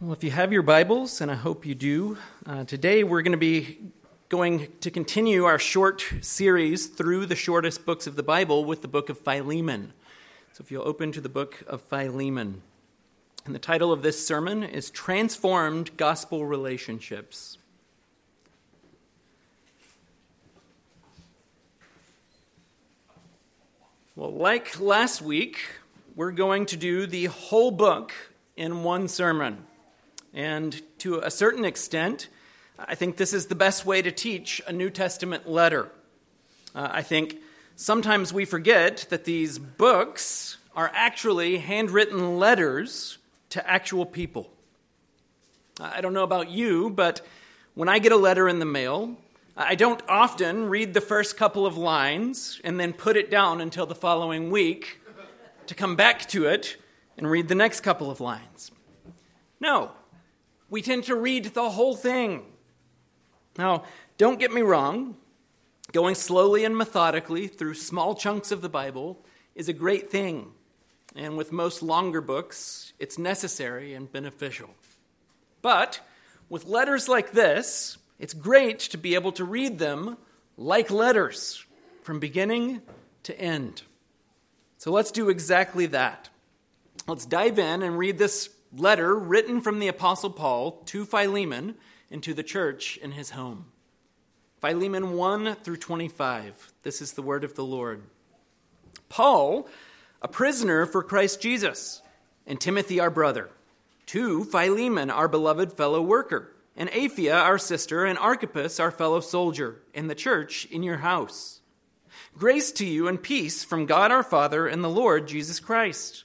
Well, if you have your Bibles, and I hope you do, uh, today we're going to be going to continue our short series through the shortest books of the Bible with the book of Philemon. So if you'll open to the book of Philemon. And the title of this sermon is Transformed Gospel Relationships. Well, like last week, we're going to do the whole book in one sermon. And to a certain extent, I think this is the best way to teach a New Testament letter. Uh, I think sometimes we forget that these books are actually handwritten letters to actual people. I don't know about you, but when I get a letter in the mail, I don't often read the first couple of lines and then put it down until the following week to come back to it and read the next couple of lines. No, we tend to read the whole thing. Now, don't get me wrong, going slowly and methodically through small chunks of the Bible is a great thing. And with most longer books, it's necessary and beneficial. But with letters like this, it's great to be able to read them like letters from beginning to end. So let's do exactly that. Let's dive in and read this letter written from the Apostle Paul to Philemon and to the church in his home. Philemon 1 through 25. This is the word of the Lord. Paul, a prisoner for Christ Jesus, and Timothy, our brother, to Philemon, our beloved fellow worker, and Apphia, our sister, and Archippus, our fellow soldier, in the church in your house. Grace to you and peace from God our Father and the Lord Jesus Christ.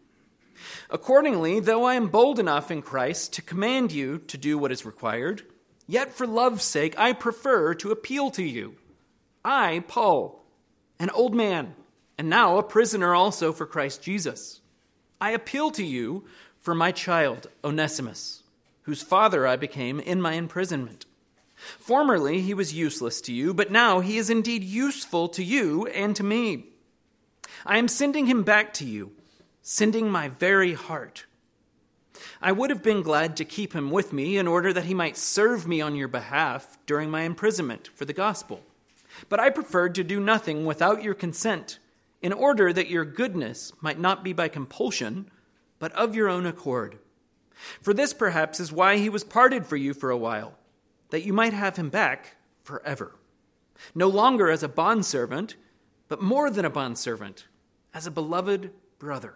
Accordingly, though I am bold enough in Christ to command you to do what is required, yet for love's sake I prefer to appeal to you. I, Paul, an old man, and now a prisoner also for Christ Jesus. I appeal to you for my child, Onesimus, whose father I became in my imprisonment. Formerly he was useless to you, but now he is indeed useful to you and to me. I am sending him back to you sending my very heart. I would have been glad to keep him with me in order that he might serve me on your behalf during my imprisonment for the gospel. But I preferred to do nothing without your consent, in order that your goodness might not be by compulsion, but of your own accord. For this perhaps is why he was parted for you for a while, that you might have him back forever. No longer as a bondservant, but more than a bondservant, as a beloved brother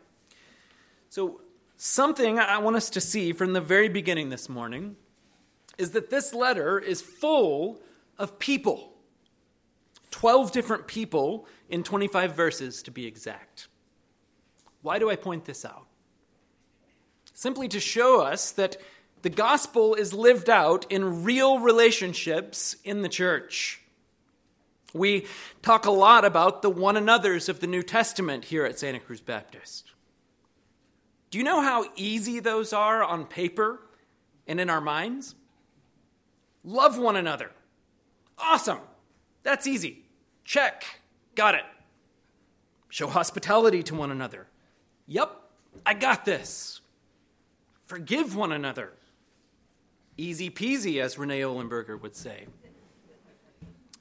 So, something I want us to see from the very beginning this morning is that this letter is full of people 12 different people in 25 verses to be exact. Why do I point this out? Simply to show us that the gospel is lived out in real relationships in the church. We talk a lot about the one another's of the New Testament here at Santa Cruz Baptist. Do you know how easy those are on paper and in our minds? Love one another. Awesome. That's easy. Check. Got it. Show hospitality to one another. Yep, I got this. Forgive one another. Easy peasy, as Renee Olenberger would say.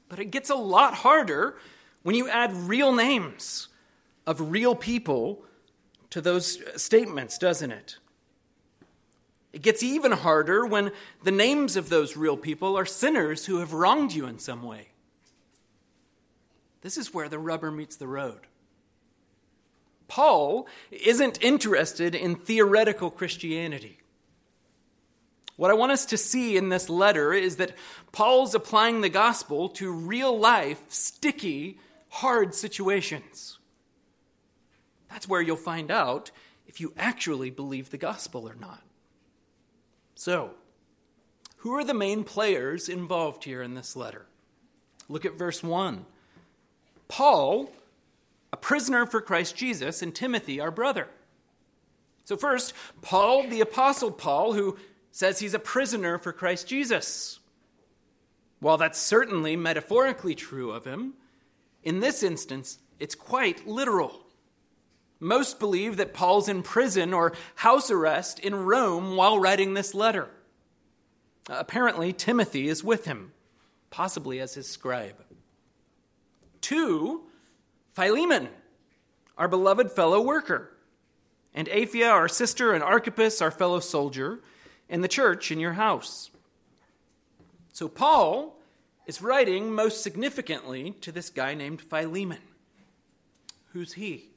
But it gets a lot harder when you add real names of real people to those uh, statements, doesn't it? It gets even harder when the names of those real people are sinners who have wronged you in some way. This is where the rubber meets the road. Paul isn't interested in theoretical Christianity. What I want us to see in this letter is that Paul's applying the gospel to real life, sticky, hard situations. That's where you'll find out if you actually believe the gospel or not. So, who are the main players involved here in this letter? Look at verse 1. Paul, a prisoner for Christ Jesus, and Timothy, our brother. So, first, Paul, the Apostle Paul, who says he's a prisoner for Christ Jesus. While that's certainly metaphorically true of him, in this instance, it's quite literal. Most believe that Paul's in prison or house arrest in Rome while writing this letter. Apparently, Timothy is with him, possibly as his scribe. Two, Philemon, our beloved fellow worker, and Apphia, our sister, and Archippus, our fellow soldier, and the church in your house. So Paul is writing most significantly to this guy named Philemon. Who's he?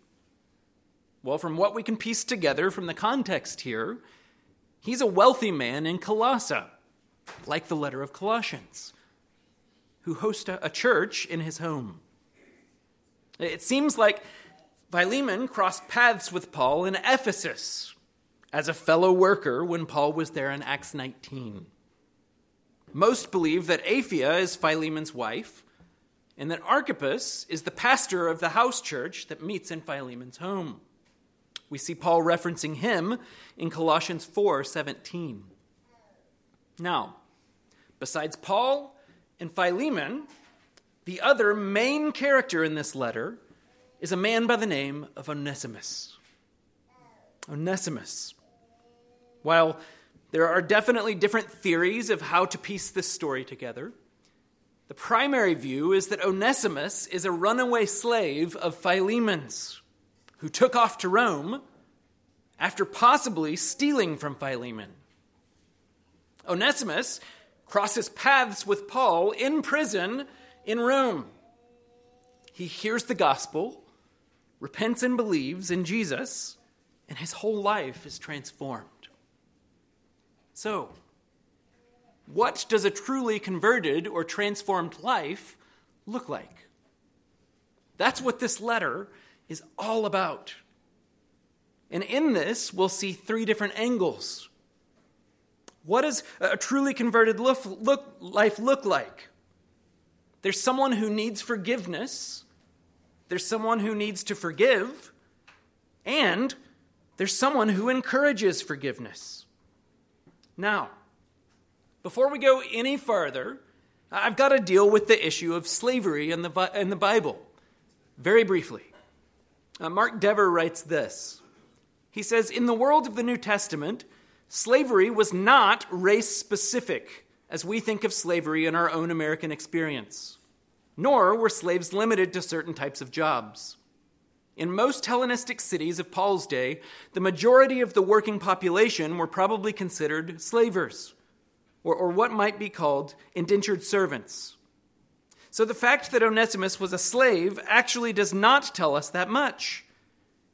Well, from what we can piece together from the context here, he's a wealthy man in Colossae, like the letter of Colossians, who hosts a church in his home. It seems like Philemon crossed paths with Paul in Ephesus as a fellow worker when Paul was there in Acts 19. Most believe that Apphia is Philemon's wife, and that Archippus is the pastor of the house church that meets in Philemon's home. We see Paul referencing him in Colossians 4:17. Now, besides Paul and Philemon, the other main character in this letter is a man by the name of Onesimus. Onesimus. While there are definitely different theories of how to piece this story together, the primary view is that Onesimus is a runaway slave of Philemon's who took off to Rome after possibly stealing from Philemon. Onesimus crosses paths with Paul in prison in Rome. He hears the gospel, repents and believes in Jesus, and his whole life is transformed. So, what does a truly converted or transformed life look like? That's what this letter is all about. And in this, we'll see three different angles. What does a truly converted look, look, life look like? There's someone who needs forgiveness, there's someone who needs to forgive, and there's someone who encourages forgiveness. Now, before we go any further, I've got to deal with the issue of slavery in the, in the Bible very briefly. Uh, Mark Dever writes this He says, In the world of the New Testament, slavery was not race specific as we think of slavery in our own American experience. Nor were slaves limited to certain types of jobs. In most Hellenistic cities of Paul's day, the majority of the working population were probably considered slavers, or, or what might be called indentured servants. So the fact that Onesimus was a slave actually does not tell us that much.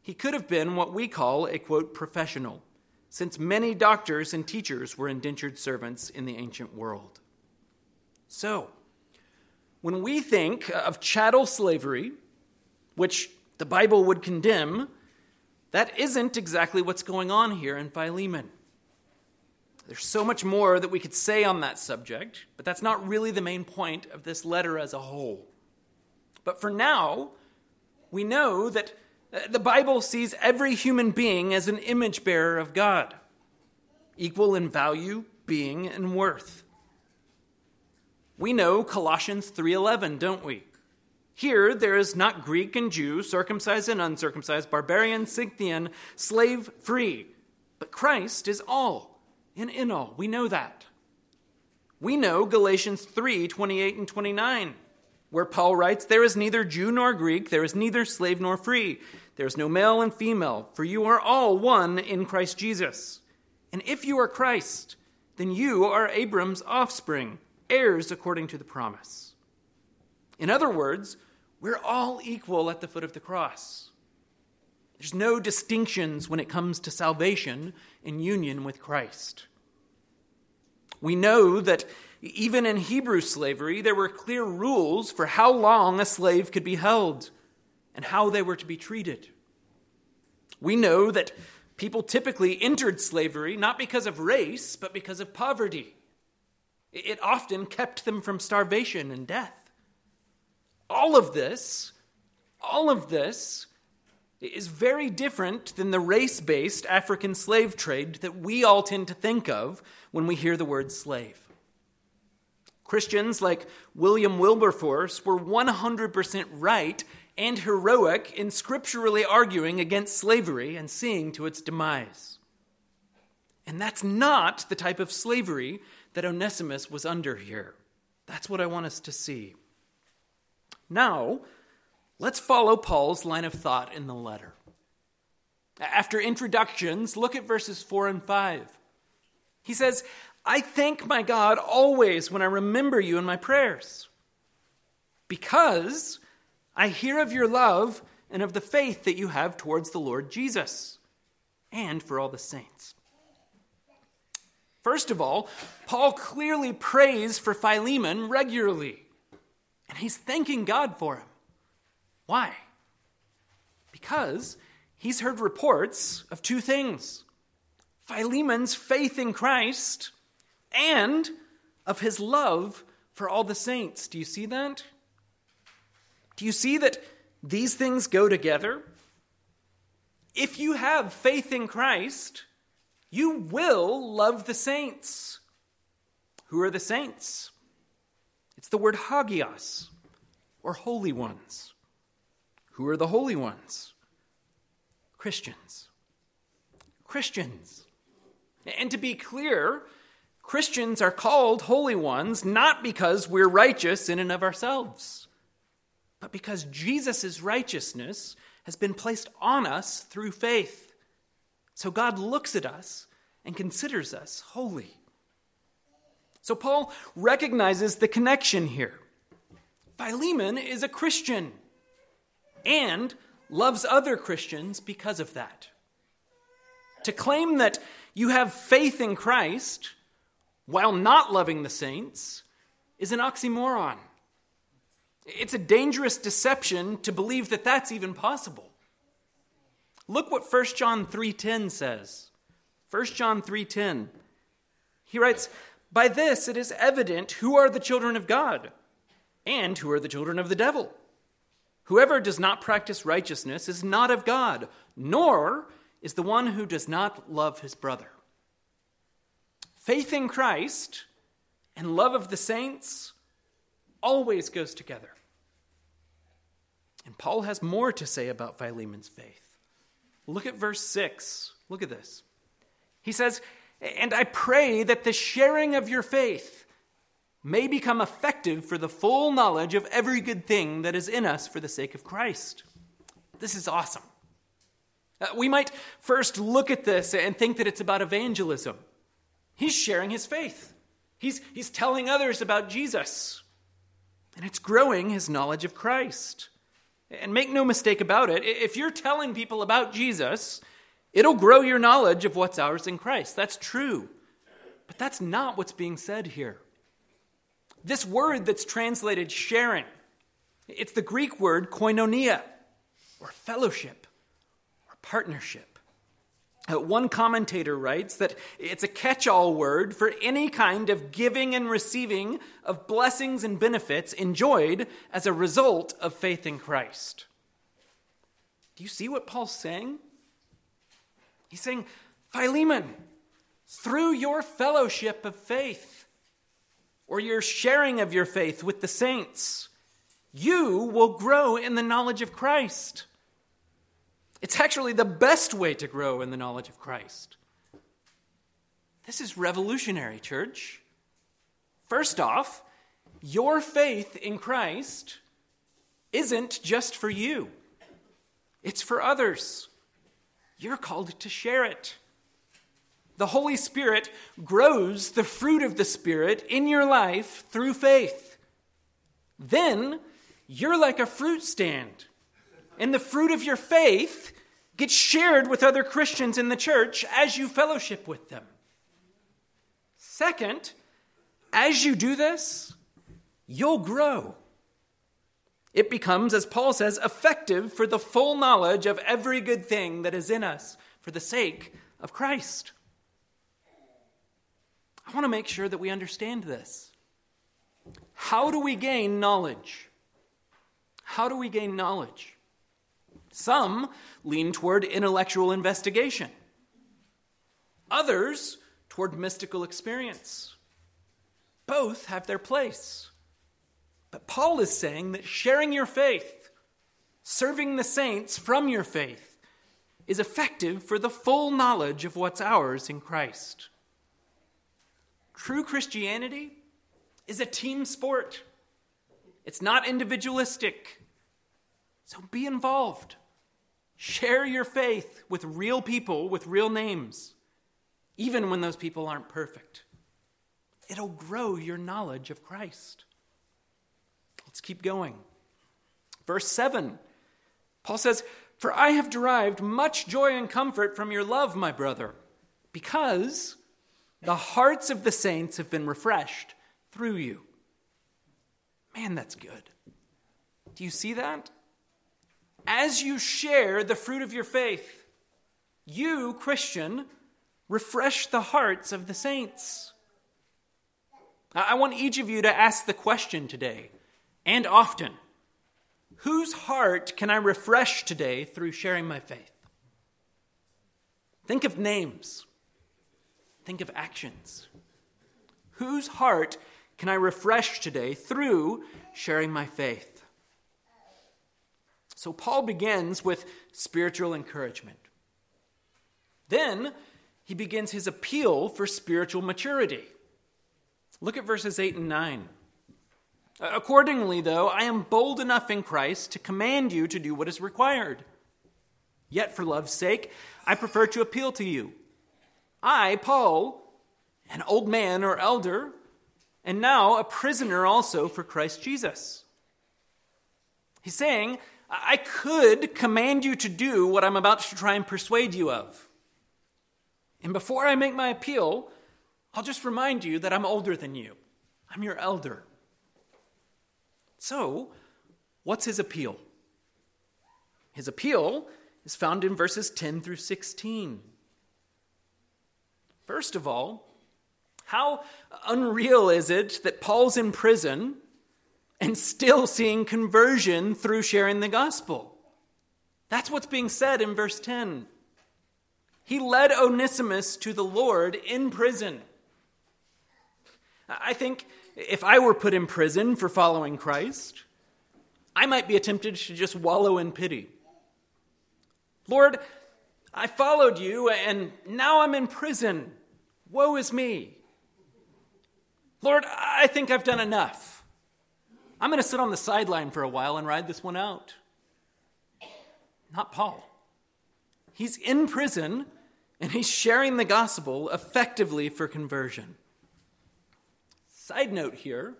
He could have been what we call a quote professional since many doctors and teachers were indentured servants in the ancient world. So, when we think of chattel slavery, which the Bible would condemn, that isn't exactly what's going on here in Philemon. There's so much more that we could say on that subject, but that's not really the main point of this letter as a whole. But for now, we know that uh, the Bible sees every human being as an image bearer of God, equal in value, being and worth. We know Colossians 3:11, don't we? Here there is not Greek and Jew, circumcised and uncircumcised, barbarian, Scythian, slave, free, but Christ is all and in all. We know that. We know Galatians 3:28 and 29, where Paul writes, "There is neither Jew nor Greek, there is neither slave nor free, there is no male and female, for you are all one in Christ Jesus. And if you are Christ, then you are Abraham's offspring." heirs according to the promise. In other words, we're all equal at the foot of the cross. There's no distinctions when it comes to salvation in union with Christ. We know that even in Hebrew slavery, there were clear rules for how long a slave could be held and how they were to be treated. We know that people typically entered slavery not because of race, but because of poverty. It often kept them from starvation and death. All of this, all of this is very different than the race based African slave trade that we all tend to think of when we hear the word slave. Christians like William Wilberforce were 100% right and heroic in scripturally arguing against slavery and seeing to its demise. And that's not the type of slavery that Onesimus was under here. That's what I want us to see. Now, let's follow Paul's line of thought in the letter. After introductions, look at verses 4 and 5. He says, I thank my God always when I remember you in my prayers, because I hear of your love and of the faith that you have towards the Lord Jesus and for all the saints. First of all, Paul clearly prays for Philemon regularly, and he's thanking God for him. Why? Because he's heard reports of two things Philemon's faith in Christ and of his love for all the saints. Do you see that? Do you see that these things go together? If you have faith in Christ, you will love the saints. Who are the saints? It's the word hagios, or holy ones. Who are the holy ones? Christians. Christians. And to be clear, Christians are called holy ones not because we're righteous in and of ourselves, but because Jesus' righteousness has been placed on us through faith. So God looks at us and considers us holy. So Paul recognizes the connection here. Philemon is a Christian and loves other Christians because of that. To claim that you have faith in Christ while not loving the saints is an oxymoron. It's a dangerous deception to believe that that's even possible. Look what 1 John 3:10 says. 1 John 3:10. He writes, "By this it is evident who are the children of God and who are the children of the devil. Whoever does not practice righteousness is not of God, nor is the one who does not love his brother." Faith in Christ and love of the saints always goes together. And Paul has more to say about Philemon's faith. Look at verse 6. Look at this. He says, And I pray that the sharing of your faith may become effective for the full knowledge of every good thing that is in us for the sake of Christ. This is awesome. Uh, we might first look at this and think that it's about evangelism. He's sharing his faith, he's, he's telling others about Jesus, and it's growing his knowledge of Christ. And make no mistake about it, if you're telling people about Jesus, it'll grow your knowledge of what's ours in Christ. That's true. But that's not what's being said here. This word that's translated sharing, it's the Greek word koinonia, or fellowship, or partnership. Uh, one commentator writes that it's a catch all word for any kind of giving and receiving of blessings and benefits enjoyed as a result of faith in Christ. Do you see what Paul's saying? He's saying, Philemon, through your fellowship of faith or your sharing of your faith with the saints, you will grow in the knowledge of Christ. It's actually the best way to grow in the knowledge of Christ. This is revolutionary, church. First off, your faith in Christ isn't just for you, it's for others. You're called to share it. The Holy Spirit grows the fruit of the Spirit in your life through faith. Then you're like a fruit stand, and the fruit of your faith gets shared with other Christians in the church as you fellowship with them. Second, as you do this, you'll grow. It becomes, as Paul says, effective for the full knowledge of every good thing that is in us for the sake of Christ. I want to make sure that we understand this. How do we gain knowledge? How do we gain knowledge? Some lean toward intellectual investigation, others toward mystical experience. Both have their place. But Paul is saying that sharing your faith, serving the saints from your faith, is effective for the full knowledge of what's ours in Christ. True Christianity is a team sport, it's not individualistic. So be involved. Share your faith with real people with real names, even when those people aren't perfect. It'll grow your knowledge of Christ. Let's keep going. Verse 7, Paul says, For I have derived much joy and comfort from your love, my brother, because the hearts of the saints have been refreshed through you. Man, that's good. Do you see that? As you share the fruit of your faith, you, Christian, refresh the hearts of the saints. I want each of you to ask the question today and often Whose heart can I refresh today through sharing my faith? Think of names, think of actions. Whose heart can I refresh today through sharing my faith? So, Paul begins with spiritual encouragement. Then he begins his appeal for spiritual maturity. Look at verses 8 and 9. Accordingly, though, I am bold enough in Christ to command you to do what is required. Yet, for love's sake, I prefer to appeal to you. I, Paul, an old man or elder, and now a prisoner also for Christ Jesus. He's saying, I could command you to do what I'm about to try and persuade you of. And before I make my appeal, I'll just remind you that I'm older than you. I'm your elder. So, what's his appeal? His appeal is found in verses 10 through 16. First of all, how unreal is it that Paul's in prison and still seeing conversion through sharing the gospel? That's what's being said in verse 10. He led Onesimus to the Lord in prison. I think if I were put in prison for following Christ, I might be tempted to just wallow in pity. Lord, I followed you and now I'm in prison. Woe is me. Lord, I think I've done enough. I'm going to sit on the sideline for a while and ride this one out. Not Paul. He's in prison and he's sharing the gospel effectively for conversion. Side note here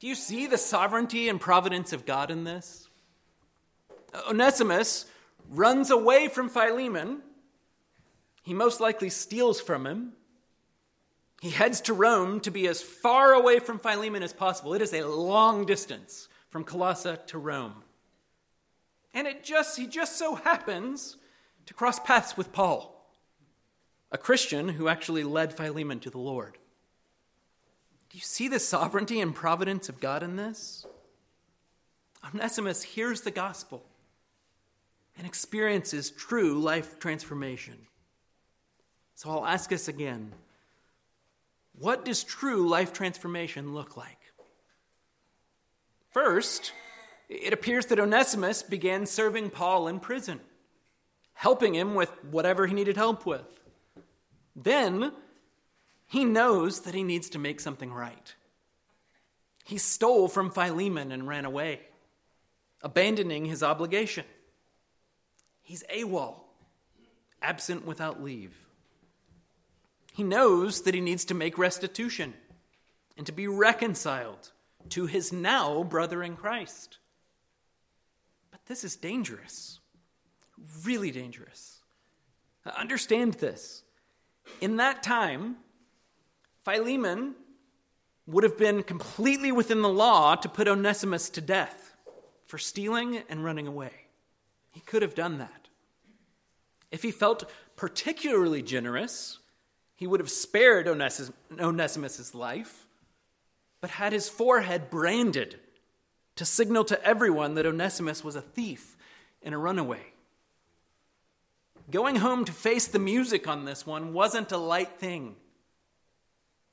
do you see the sovereignty and providence of God in this? Onesimus runs away from Philemon. He most likely steals from him. He heads to Rome to be as far away from Philemon as possible. It is a long distance from Colossae to Rome. And it just he just so happens to cross paths with Paul, a Christian who actually led Philemon to the Lord. Do you see the sovereignty and providence of God in this? Onesimus hears the gospel and experiences true life transformation. So I'll ask us again what does true life transformation look like? First, it appears that Onesimus began serving Paul in prison, helping him with whatever he needed help with. Then, he knows that he needs to make something right. He stole from Philemon and ran away, abandoning his obligation. He's AWOL, absent without leave. He knows that he needs to make restitution and to be reconciled to his now brother in Christ. But this is dangerous, really dangerous. Understand this. In that time, Philemon would have been completely within the law to put Onesimus to death for stealing and running away. He could have done that. If he felt particularly generous, he would have spared Onesimus' life, but had his forehead branded to signal to everyone that Onesimus was a thief and a runaway. Going home to face the music on this one wasn't a light thing.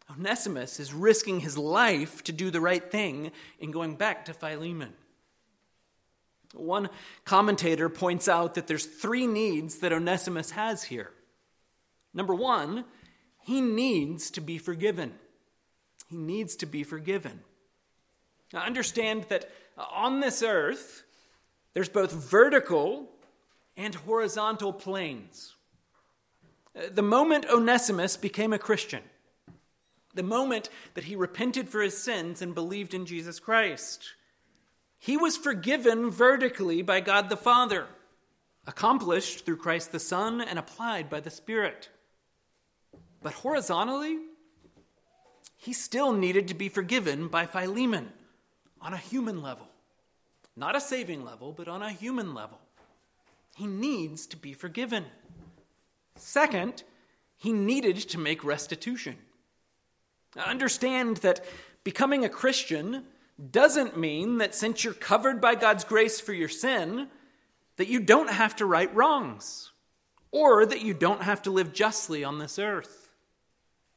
Onesimus is risking his life to do the right thing in going back to Philemon. One commentator points out that there's three needs that Onesimus has here. Number one, he needs to be forgiven. He needs to be forgiven. Now, understand that on this earth, there's both vertical and horizontal planes. Uh, the moment Onesimus became a Christian, the moment that he repented for his sins and believed in Jesus Christ, he was forgiven vertically by God the Father, accomplished through Christ the Son, and applied by the Spirit. But horizontally, he still needed to be forgiven by Philemon on a human level. Not a saving level, but on a human level. He needs to be forgiven. Second, he needed to make restitution. Understand that becoming a Christian doesn't mean that since you're covered by God's grace for your sin, that you don't have to right wrongs or that you don't have to live justly on this earth.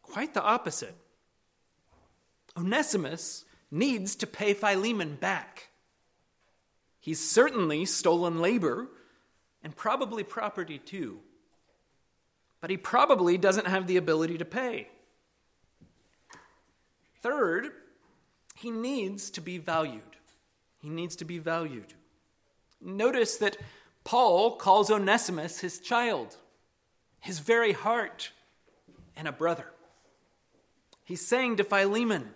Quite the opposite. Onesimus needs to pay Philemon back. He's certainly stolen labor and probably property too. But he probably doesn't have the ability to pay. Third, he needs to be valued. He needs to be valued. Notice that Paul calls Onesimus his child, his very heart, and a brother. He's saying to Philemon,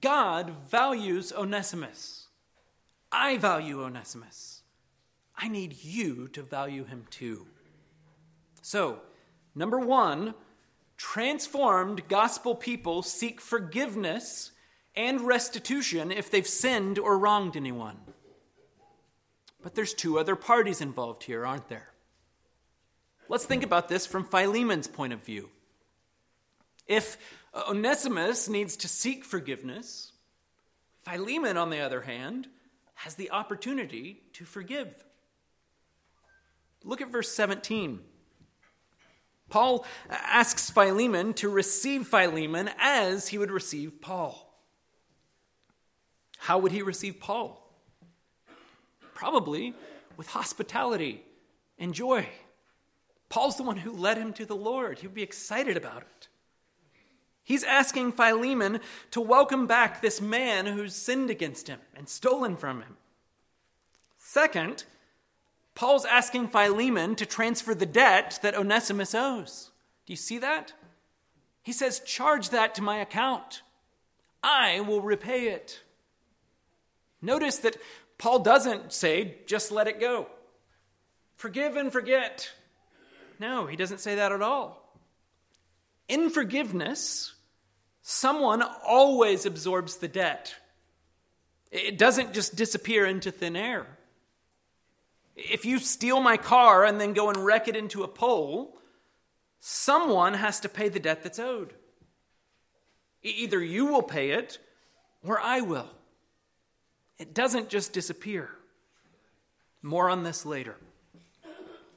God values Onesimus. I value Onesimus. I need you to value him too. So, number one, transformed gospel people seek forgiveness and restitution if they've sinned or wronged anyone. But there's two other parties involved here, aren't there? Let's think about this from Philemon's point of view. If Uh, Onesimus needs to seek forgiveness, Philemon, on the other hand, has the opportunity to forgive. Look at verse 17. Paul asks Philemon to receive Philemon as he would receive Paul. How would he receive Paul? Probably with hospitality and joy. Paul's the one who led him to the Lord. He would be excited about it. He's asking Philemon to welcome back this man who's sinned against him and stolen from him. Second, Paul's asking Philemon to transfer the debt that Onesimus owes. Do you see that? He says, Charge that to my account. I will repay it. Notice that Paul doesn't say, Just let it go. Forgive and forget. No, he doesn't say that at all. In forgiveness, someone always absorbs the debt. It doesn't just disappear into thin air. If you steal my car and then go and wreck it into a pole, someone has to pay the debt that's owed. Either you will pay it or I will. It doesn't just disappear. More on this later.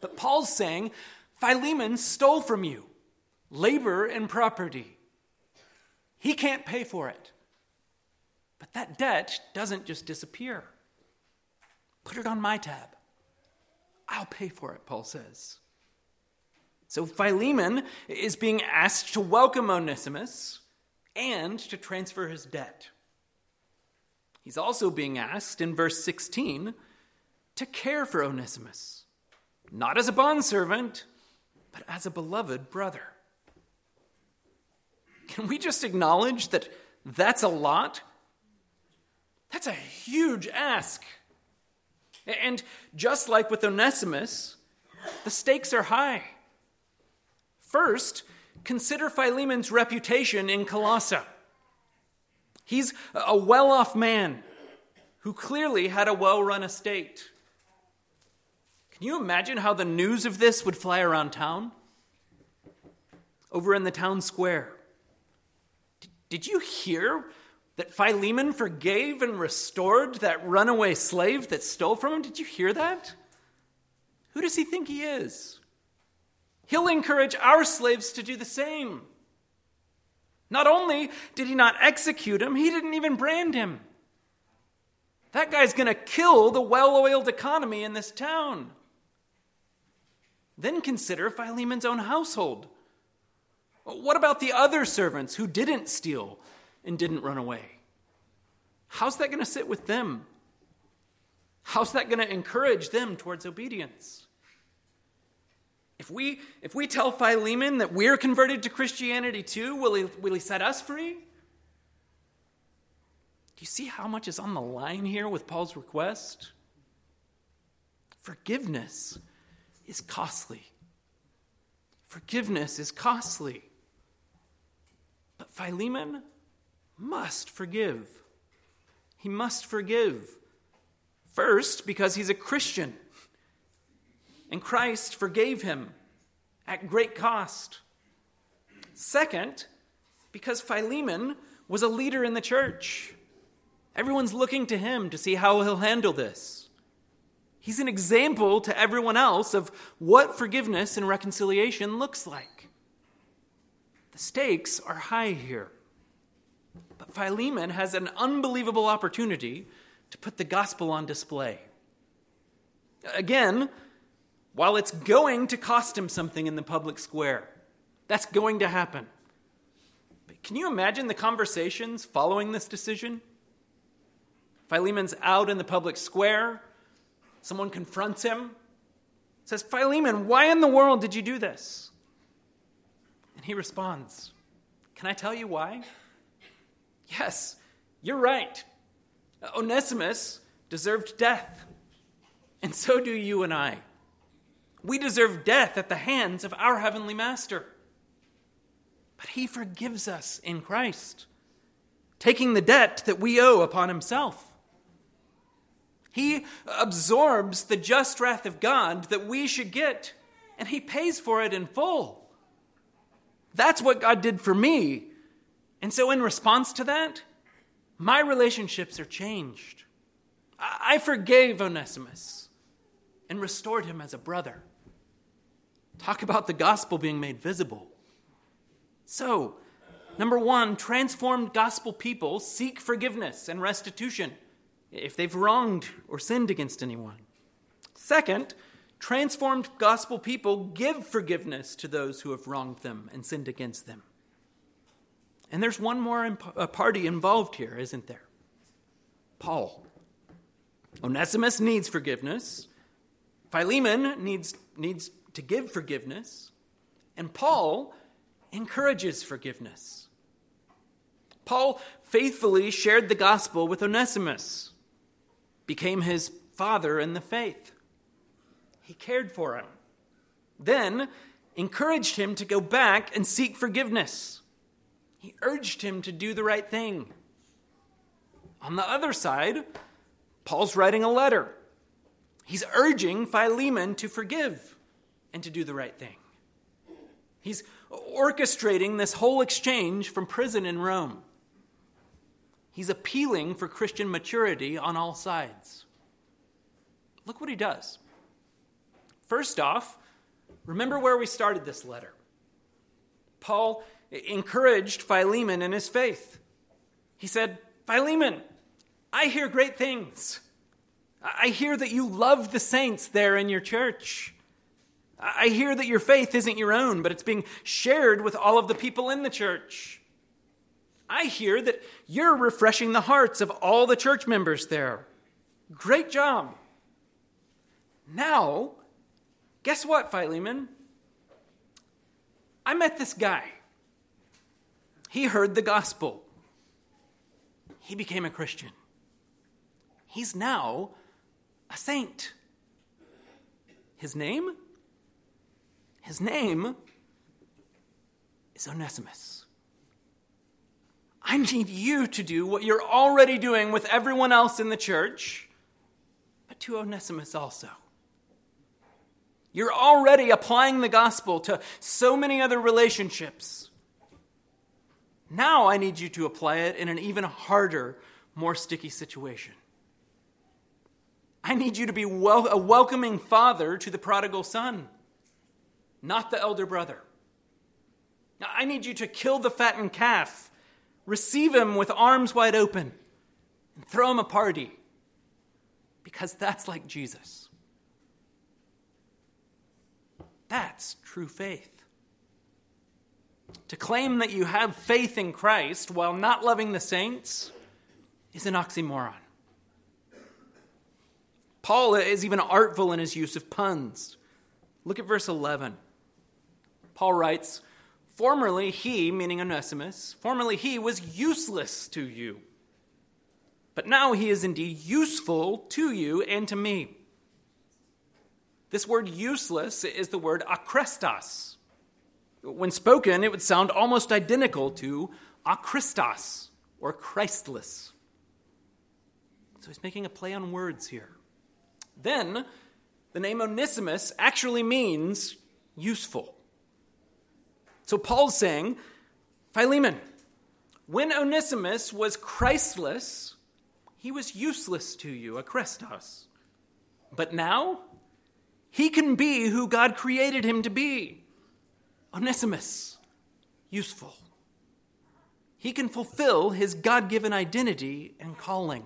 But Paul's saying Philemon stole from you labor and property. He can't pay for it. But that debt doesn't just disappear. Put it on my tab. I'll pay for it, Paul says. So Philemon is being asked to welcome Onesimus and to transfer his debt. He's also being asked in verse 16 to care for Onesimus, not as a bondservant, but as a beloved brother. Can we just acknowledge that that's a lot? That's a huge ask. And just like with Onesimus, the stakes are high. First, consider Philemon's reputation in Colossae. He's a well off man who clearly had a well run estate. Can you imagine how the news of this would fly around town? Over in the town square. Did you hear that Philemon forgave and restored that runaway slave that stole from him? Did you hear that? Who does he think he is? He'll encourage our slaves to do the same. Not only did he not execute him, he didn't even brand him. That guy's going to kill the well oiled economy in this town. Then consider Philemon's own household. What about the other servants who didn't steal and didn't run away? How's that going to sit with them? How's that going to encourage them towards obedience? If we, if we tell Philemon that we're converted to Christianity too, will he, will he set us free? Do you see how much is on the line here with Paul's request? Forgiveness is costly. Forgiveness is costly. But Philemon must forgive. He must forgive. First, because he's a Christian, and Christ forgave him at great cost. Second, because Philemon was a leader in the church. Everyone's looking to him to see how he'll handle this. He's an example to everyone else of what forgiveness and reconciliation looks like. The stakes are high here. But Philemon has an unbelievable opportunity to put the gospel on display. Again, while it's going to cost him something in the public square, that's going to happen. But can you imagine the conversations following this decision? Philemon's out in the public square. Someone confronts him, says, Philemon, why in the world did you do this? And he responds, Can I tell you why? Yes, you're right. Onesimus deserved death, and so do you and I. We deserve death at the hands of our Heavenly Master. But He forgives us in Christ, taking the debt that we owe upon Himself. He absorbs the just wrath of God that we should get, and He pays for it in full. That's what God did for me. And so, in response to that, my relationships are changed. I forgave Onesimus and restored him as a brother. Talk about the gospel being made visible. So, number one, transformed gospel people seek forgiveness and restitution if they've wronged or sinned against anyone. Second, Transformed gospel people give forgiveness to those who have wronged them and sinned against them. And there's one more imp- party involved here, isn't there? Paul. Onesimus needs forgiveness. Philemon needs, needs to give forgiveness. And Paul encourages forgiveness. Paul faithfully shared the gospel with Onesimus, became his father in the faith. He cared for him. Then encouraged him to go back and seek forgiveness. He urged him to do the right thing. On the other side, Paul's writing a letter. He's urging Philemon to forgive and to do the right thing. He's orchestrating this whole exchange from prison in Rome. He's appealing for Christian maturity on all sides. Look what he does. First off, remember where we started this letter. Paul encouraged Philemon in his faith. He said, Philemon, I hear great things. I hear that you love the saints there in your church. I hear that your faith isn't your own, but it's being shared with all of the people in the church. I hear that you're refreshing the hearts of all the church members there. Great job. Now, guess what, Philemon? I met this guy. He heard the gospel. He became a Christian. He's now a saint. His name? His name is Onesimus. I need you to do what you're already doing with everyone else in the church, but to Onesimus also. You're already applying the gospel to so many other relationships. Now I need you to apply it in an even harder, more sticky situation. I need you to be wel- a welcoming father to the prodigal son, not the elder brother. Now, I need you to kill the fattened calf, receive him with arms wide open, and throw him a party, because that's like Jesus. That's true faith. To claim that you have faith in Christ while not loving the saints is an oxymoron. Paul is even artful in his use of puns. Look at verse 11. Paul writes, Formerly he, meaning Onesimus, formerly he was useless to you. But now he is indeed useful to you and to me. This word useless is the word akrestos. When spoken, it would sound almost identical to akristos or Christless. So he's making a play on words here. Then, the name Onesimus actually means useful. So Paul's saying, Philemon, when Onesimus was Christless, he was useless to you, akrestos. But now, he can be who God created him to be. Onesimus, useful. He can fulfill his God given identity and calling.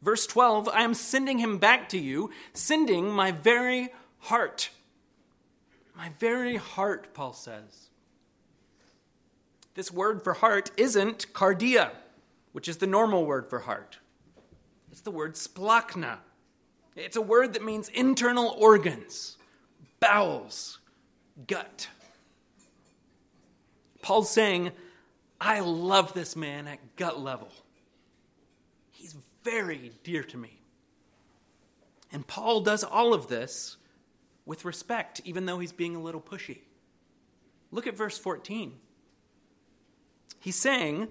Verse 12 I am sending him back to you, sending my very heart. My very heart, Paul says. This word for heart isn't cardia, which is the normal word for heart. It's the word splachna. It's a word that means internal organs, bowels, gut. Paul's saying, I love this man at gut level He's very dear to me. And Paul does all of this with respect, even though he's being a little pushy. Look at verse 14. He's saying,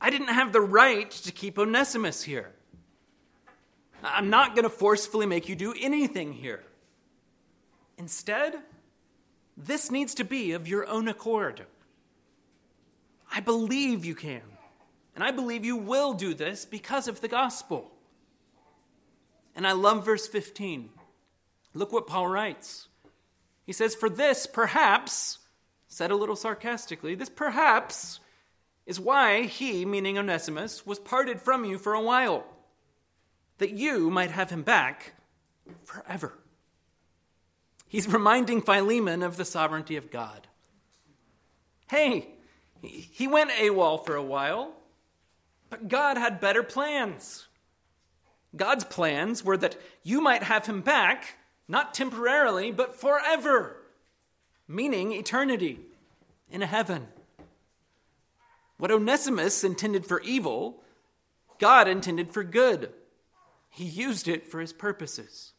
I didn't have the right to keep Onesimus here. I'm not going to forcefully make you do anything here. Instead, this needs to be of your own accord. I believe you can. And I believe you will do this because of the gospel. And I love verse 15. Look what Paul writes. He says, For this, perhaps, said a little sarcastically, this perhaps is why he, meaning Onesimus, was parted from you for a while, that you might have him back forever. He's reminding Philemon of the sovereignty of God. Hey, he went AWOL for a while. But God had better plans. God's plans were that you might have him back, not temporarily, but forever, meaning eternity in heaven. What Onesimus intended for evil, God intended for good. He used it for his purposes.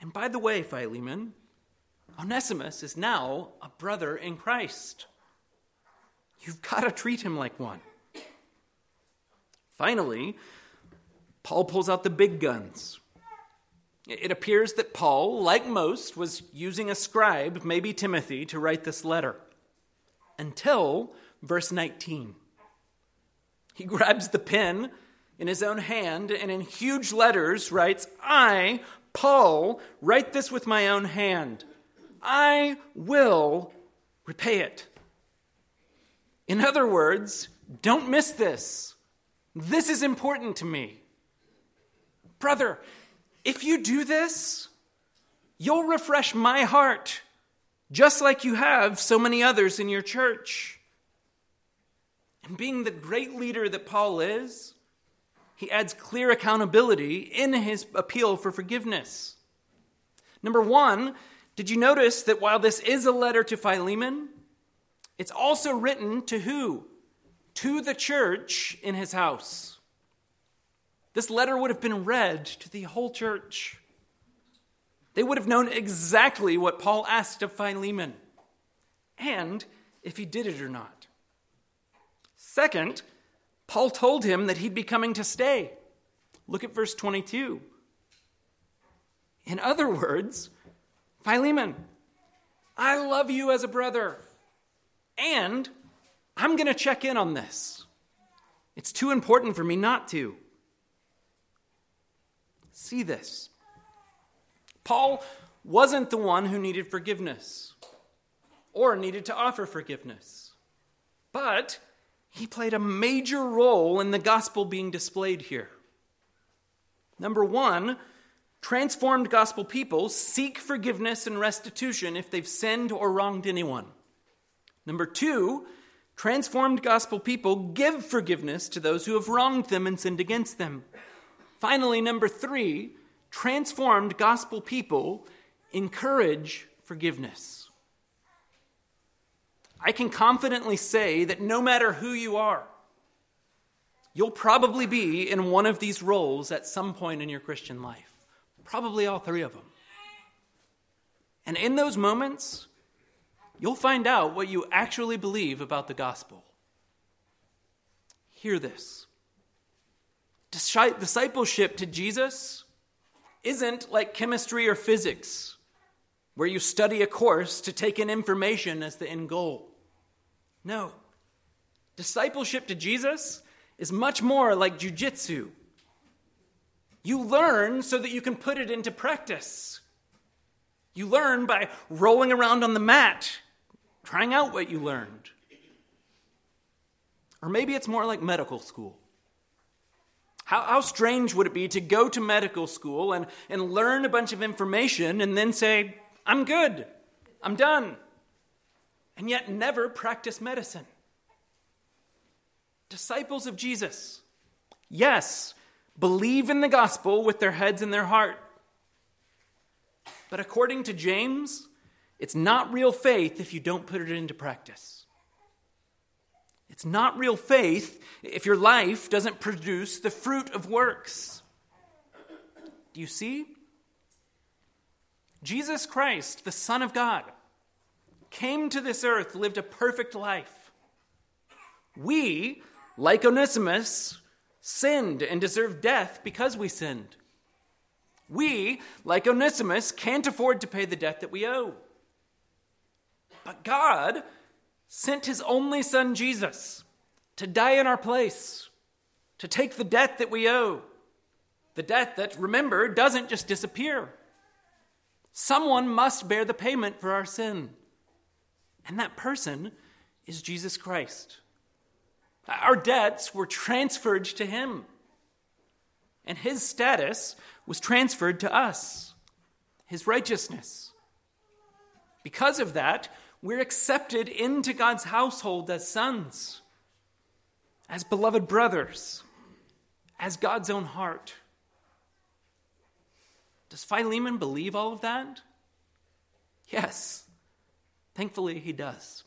And by the way, Philemon, Onesimus is now a brother in Christ. You've got to treat him like one. Finally, Paul pulls out the big guns. It appears that Paul, like most, was using a scribe, maybe Timothy, to write this letter. Until verse 19. He grabs the pen in his own hand and in huge letters writes, I, Paul, write this with my own hand. I will repay it. In other words, don't miss this. This is important to me. Brother, if you do this, you'll refresh my heart, just like you have so many others in your church. And being the great leader that Paul is, he adds clear accountability in his appeal for forgiveness. Number one, did you notice that while this is a letter to Philemon, it's also written to who? To the church in his house. This letter would have been read to the whole church. They would have known exactly what Paul asked of Philemon and if he did it or not. Second, Paul told him that he'd be coming to stay. Look at verse 22. In other words, Philemon, I love you as a brother, and I'm going to check in on this. It's too important for me not to. See this. Paul wasn't the one who needed forgiveness or needed to offer forgiveness, but he played a major role in the gospel being displayed here. Number one, transformed gospel people seek forgiveness and restitution if they've sinned or wronged anyone. Number two, transformed gospel people give forgiveness to those who have wronged them and sinned against them. Finally, number three, transformed gospel people encourage forgiveness. I can confidently say that no matter who you are, you'll probably be in one of these roles at some point in your Christian life. Probably all three of them. And in those moments, you'll find out what you actually believe about the gospel. Hear this discipleship to Jesus isn't like chemistry or physics, where you study a course to take in information as the end goal. No. Discipleship to Jesus is much more like jujitsu. You learn so that you can put it into practice. You learn by rolling around on the mat, trying out what you learned. Or maybe it's more like medical school. How, how strange would it be to go to medical school and, and learn a bunch of information and then say, I'm good, I'm done, and yet never practice medicine? Disciples of Jesus, yes, believe in the gospel with their heads and their heart. But according to James, it's not real faith if you don't put it into practice. It's not real faith if your life doesn't produce the fruit of works. Do you see? Jesus Christ, the Son of God, came to this earth, lived a perfect life. We, like Onesimus, sinned and deserved death because we sinned. We, like Onesimus, can't afford to pay the debt that we owe. But God sent his only son, Jesus, to die in our place, to take the debt that we owe. The debt that, remember, doesn't just disappear. Someone must bear the payment for our sin. And that person is Jesus Christ. Our debts were transferred to him, and his status was transferred to us, his righteousness. Because of that, we're accepted into God's household as sons, as beloved brothers, as God's own heart. Does Philemon believe all of that? Yes. Thankfully, he does.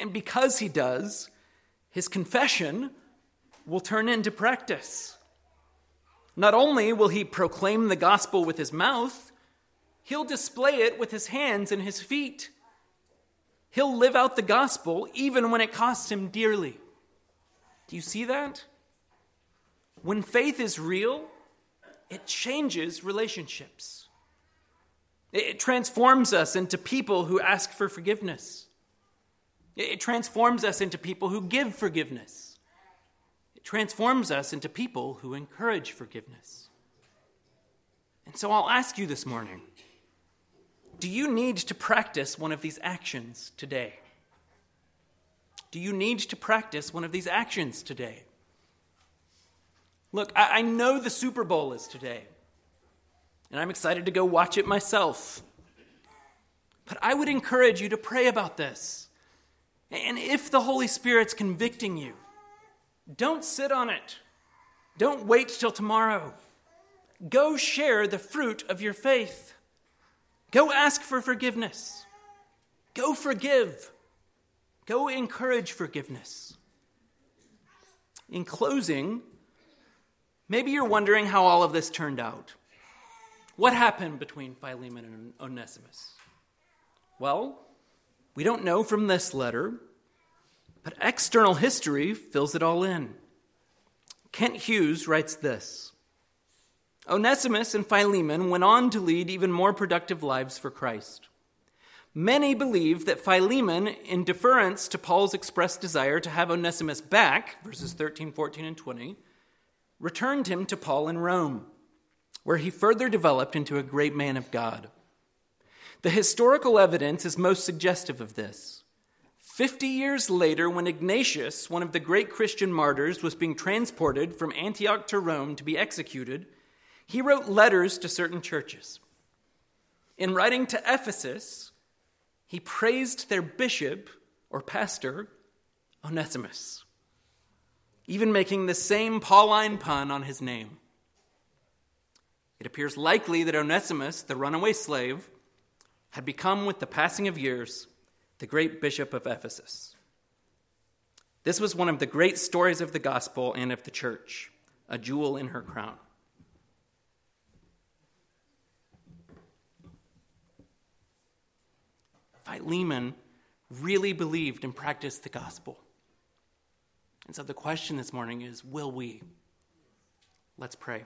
And because he does, his confession will turn into practice. Not only will he proclaim the gospel with his mouth, he'll display it with his hands and his feet. He'll live out the gospel even when it costs him dearly. Do you see that? When faith is real, it changes relationships. It transforms us into people who ask for forgiveness. It transforms us into people who give forgiveness. It transforms us into people who encourage forgiveness. And so I'll ask you this morning Do you need to practice one of these actions today? Do you need to practice one of these actions today? Look, I, I know the Super Bowl is today, and I'm excited to go watch it myself. But I would encourage you to pray about this. And if the Holy Spirit's convicting you, don't sit on it. Don't wait till tomorrow. Go share the fruit of your faith. Go ask for forgiveness. Go forgive. Go encourage forgiveness. In closing, maybe you're wondering how all of this turned out. What happened between Philemon and Onesimus? Well, we don't know from this letter, but external history fills it all in. Kent Hughes writes this Onesimus and Philemon went on to lead even more productive lives for Christ. Many believe that Philemon, in deference to Paul's expressed desire to have Onesimus back, verses 13, 14, and 20, returned him to Paul in Rome, where he further developed into a great man of God. The historical evidence is most suggestive of this. Fifty years later, when Ignatius, one of the great Christian martyrs, was being transported from Antioch to Rome to be executed, he wrote letters to certain churches. In writing to Ephesus, he praised their bishop or pastor, Onesimus, even making the same Pauline pun on his name. It appears likely that Onesimus, the runaway slave, had become, with the passing of years, the great bishop of Ephesus. This was one of the great stories of the gospel and of the church, a jewel in her crown. Philemon really believed and practiced the gospel. And so the question this morning is will we? Let's pray.